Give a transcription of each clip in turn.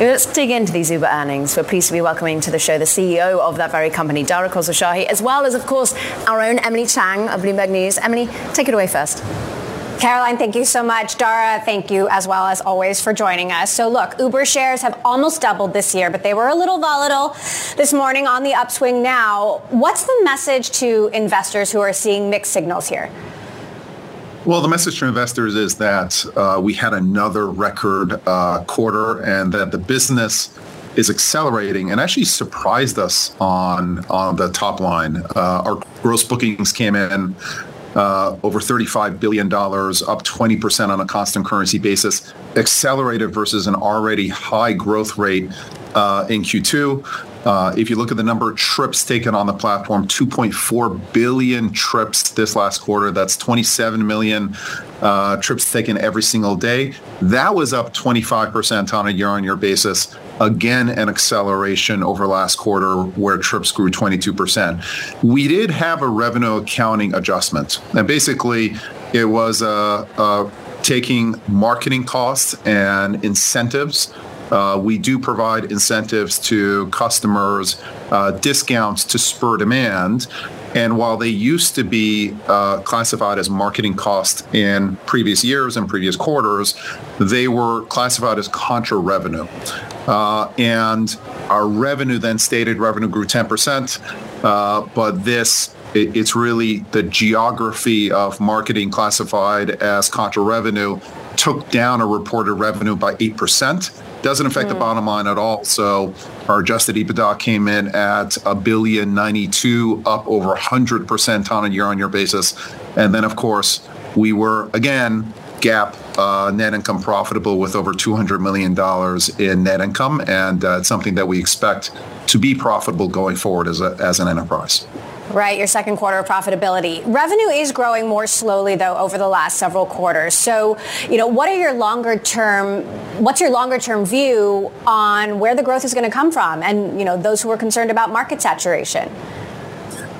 Let's dig into these Uber earnings. We're pleased to be welcoming to the show the CEO of that very company, Dara Khosrowshahi, as well as, of course, our own Emily Chang of Bloomberg News. Emily, take it away first. Caroline, thank you so much. Dara, thank you as well as always for joining us. So look, Uber shares have almost doubled this year, but they were a little volatile this morning on the upswing now. What's the message to investors who are seeing mixed signals here? Well, the message to investors is that uh, we had another record uh, quarter and that the business is accelerating and actually surprised us on on the top line. Uh, our gross bookings came in uh, over $35 billion, up 20% on a constant currency basis, accelerated versus an already high growth rate uh, in Q2. Uh, if you look at the number of trips taken on the platform, 2.4 billion trips this last quarter. That's 27 million uh, trips taken every single day. That was up 25% on a year on year basis. Again, an acceleration over last quarter where trips grew 22%. We did have a revenue accounting adjustment. And basically, it was uh, uh, taking marketing costs and incentives uh, we do provide incentives to customers, uh, discounts to spur demand. And while they used to be uh, classified as marketing costs in previous years and previous quarters, they were classified as contra revenue. Uh, and our revenue then stated revenue grew 10%, uh, but this it's really the geography of marketing classified as contra revenue took down a reported revenue by 8%. Doesn't affect mm. the bottom line at all. So our adjusted EBITDA came in at a billion 92, up over 100% on a year on year basis. And then, of course, we were again GAAP uh, net income profitable with over $200 million in net income. And uh, it's something that we expect to be profitable going forward as, a, as an enterprise. Right, your second quarter of profitability. Revenue is growing more slowly though over the last several quarters. So, you know, what are your longer term what's your longer term view on where the growth is going to come from and, you know, those who are concerned about market saturation?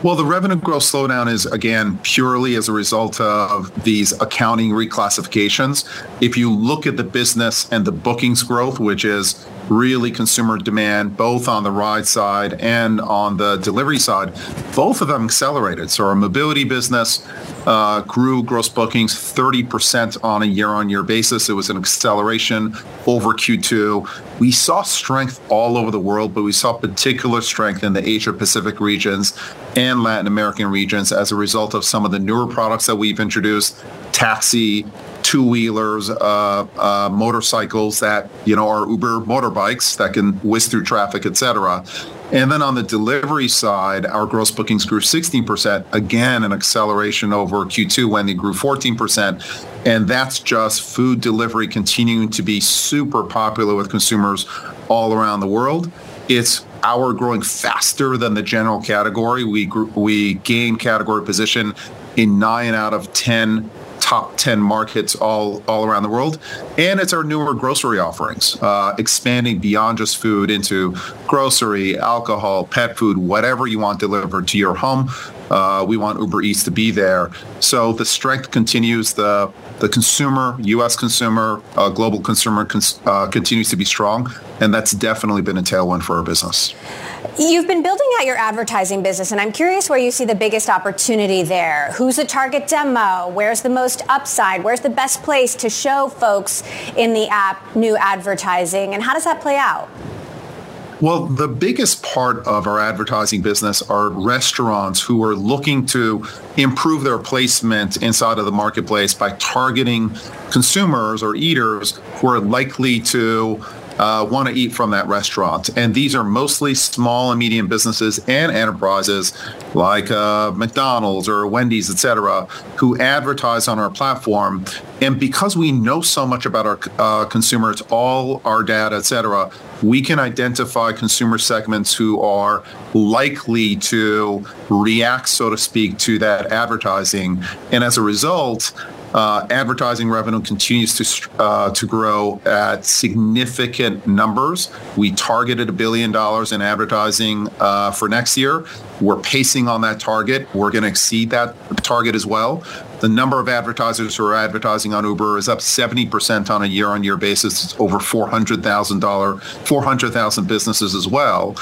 Well, the revenue growth slowdown is again purely as a result of these accounting reclassifications. If you look at the business and the bookings growth, which is really consumer demand, both on the ride side and on the delivery side, both of them accelerated. So our mobility business uh, grew gross bookings 30% on a year-on-year basis. It was an acceleration over Q2. We saw strength all over the world, but we saw particular strength in the Asia Pacific regions and Latin American regions as a result of some of the newer products that we've introduced, taxi, two wheelers, uh, uh, motorcycles that you know are Uber motorbikes that can whiz through traffic, etc. And then on the delivery side, our gross bookings grew 16%, again, an acceleration over Q2 when they grew 14%. And that's just food delivery continuing to be super popular with consumers all around the world. It's our growing faster than the general category. We we gain category position in nine out of 10 top 10 markets all, all around the world. And it's our newer grocery offerings, uh, expanding beyond just food into grocery, alcohol, pet food, whatever you want delivered to your home. Uh, we want Uber Eats to be there. So the strength continues. The the consumer, U.S. consumer, uh, global consumer cons- uh, continues to be strong, and that's definitely been a tailwind for our business. You've been building out your advertising business, and I'm curious where you see the biggest opportunity there. Who's the target demo? Where's the most upside? Where's the best place to show folks in the app new advertising, and how does that play out? Well, the biggest part of our advertising business are restaurants who are looking to improve their placement inside of the marketplace by targeting consumers or eaters who are likely to uh, want to eat from that restaurant. And these are mostly small and medium businesses and enterprises like uh, McDonald's or Wendy's, et cetera, who advertise on our platform. And because we know so much about our uh, consumers, all our data, et cetera, we can identify consumer segments who are likely to react, so to speak, to that advertising. And as a result, advertising revenue continues to uh, to grow at significant numbers. We targeted a billion dollars in advertising uh, for next year. We're pacing on that target. We're going to exceed that target as well. The number of advertisers who are advertising on Uber is up 70% on a year-on-year basis. It's over $400,000, 400,000 businesses as well.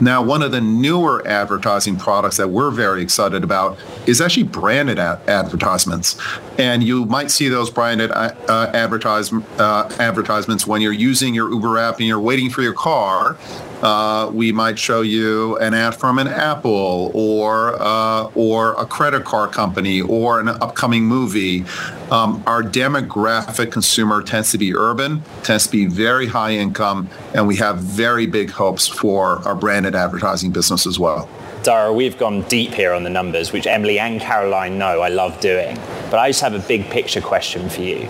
Now, one of the newer advertising products that we're very excited about is actually branded ad- advertisements. And you might see those branded uh, advertise, uh, advertisements when you're using your Uber app and you're waiting for your car uh, we might show you an ad from an Apple or uh, or a credit card company or an upcoming movie. Um, our demographic consumer tends to be urban, tends to be very high income, and we have very big hopes for our advertising business as well. Dara, we've gone deep here on the numbers, which Emily and Caroline know I love doing. But I just have a big picture question for you.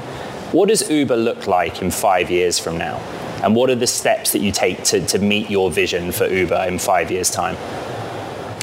What does Uber look like in five years from now? And what are the steps that you take to, to meet your vision for Uber in five years' time?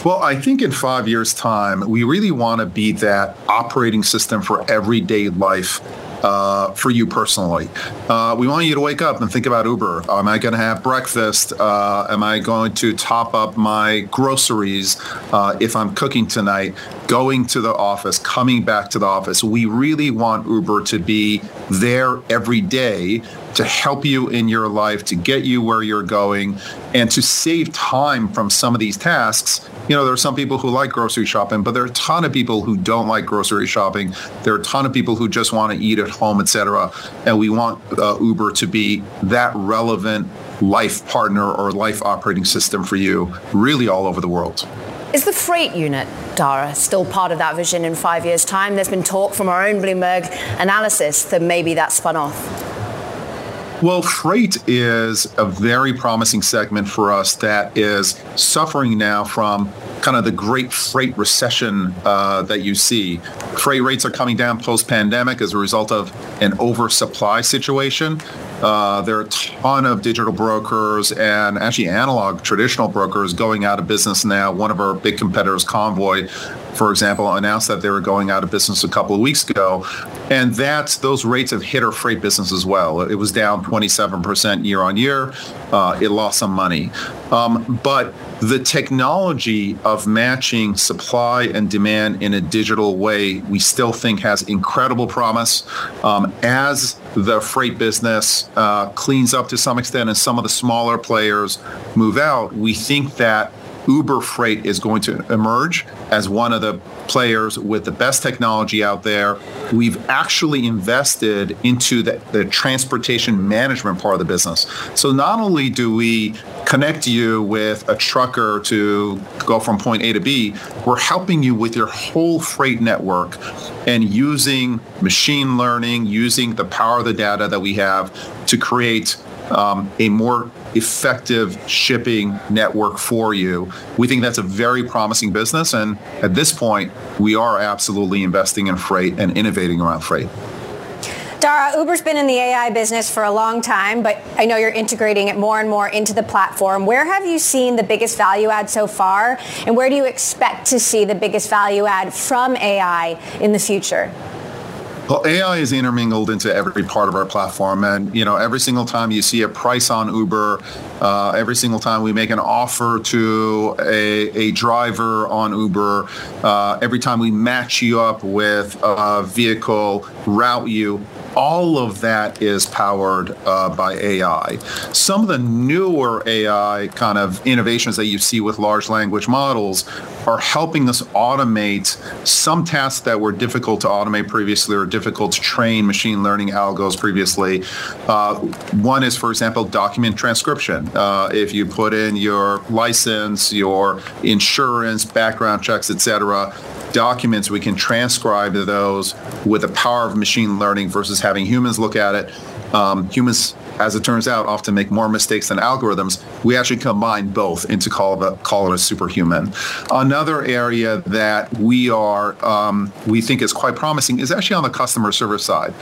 Well, I think in five years' time, we really want to be that operating system for everyday life uh, for you personally. Uh, we want you to wake up and think about Uber. Am I going to have breakfast? Uh, am I going to top up my groceries uh, if I'm cooking tonight? Going to the office, coming back to the office. We really want Uber to be there every day to help you in your life, to get you where you're going, and to save time from some of these tasks. You know, there are some people who like grocery shopping, but there are a ton of people who don't like grocery shopping. There are a ton of people who just want to eat at home, etc. And we want uh, Uber to be that relevant life partner or life operating system for you, really all over the world. Is the freight unit, Dara, still part of that vision in five years' time? There's been talk from our own Bloomberg analysis that maybe that's spun off. Well, freight is a very promising segment for us that is suffering now from kind of the great freight recession uh, that you see. Freight rates are coming down post pandemic as a result of an oversupply situation. Uh, there are a ton of digital brokers and actually analog traditional brokers going out of business now. One of our big competitors, Convoy, for example, announced that they were going out of business a couple of weeks ago. And that's those rates have hit our freight business as well. It was down 27% year on year. Uh, it lost some money. Um, but the technology of matching supply and demand in a digital way, we still think has incredible promise. Um, as the freight business uh, cleans up to some extent and some of the smaller players move out, we think that Uber Freight is going to emerge as one of the players with the best technology out there. We've actually invested into the, the, transportation management part of the business. So not only do we connect you with a trucker to go from point A to B, we're helping you with your whole freight network and using machine learning, using the power of the data that we have to create um, a more effective shipping network for you. We think that's a very promising business. And at this point, we are absolutely investing in freight and innovating around freight. Dara, Uber's been in the AI business for a long time, but I know you're integrating it more and more into the platform. Where have you seen the biggest value add so far? And where do you expect to see the biggest value add from AI in the future? Well, AI is intermingled into every part of our platform, and you know, every single time you see a price on Uber, uh, every single time we make an offer to a, a driver on Uber, uh, every time we match you up with a vehicle, route you, all of that is powered uh, by AI. Some of the newer AI kind of innovations that you see with large language models are helping us automate some tasks that were difficult to automate previously or difficult to train machine learning algos previously. Uh, one is, for example, document transcription. Uh, if you put in your license, your insurance, background checks, etc., documents, we can transcribe those with the power of machine learning versus having humans look at it. Um, humans as it turns out, often make more mistakes than algorithms. We actually combine both into call it, call it a superhuman. Another area that we are um, we think is quite promising is actually on the customer service side.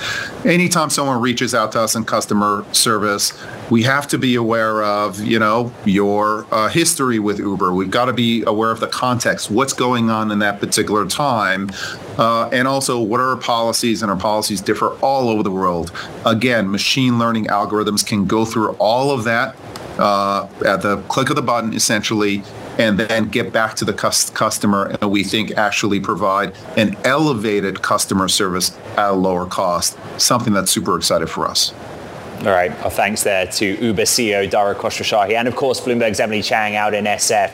Anytime someone reaches out to us in customer service, we have to be aware of you know your uh, history with Uber. We've got to be aware of the context, what's going on in that particular time, uh, and also what are our policies, and our policies differ all over the world. Again, machine learning algorithms can go through all of that uh, at the click of the button, essentially, and then get back to the customer and we think actually provide an elevated customer service at a lower cost something that's super excited for us. All right. Well, thanks there to uber ceo dara khosrowshahi and of course bloomberg's emily chang out in sf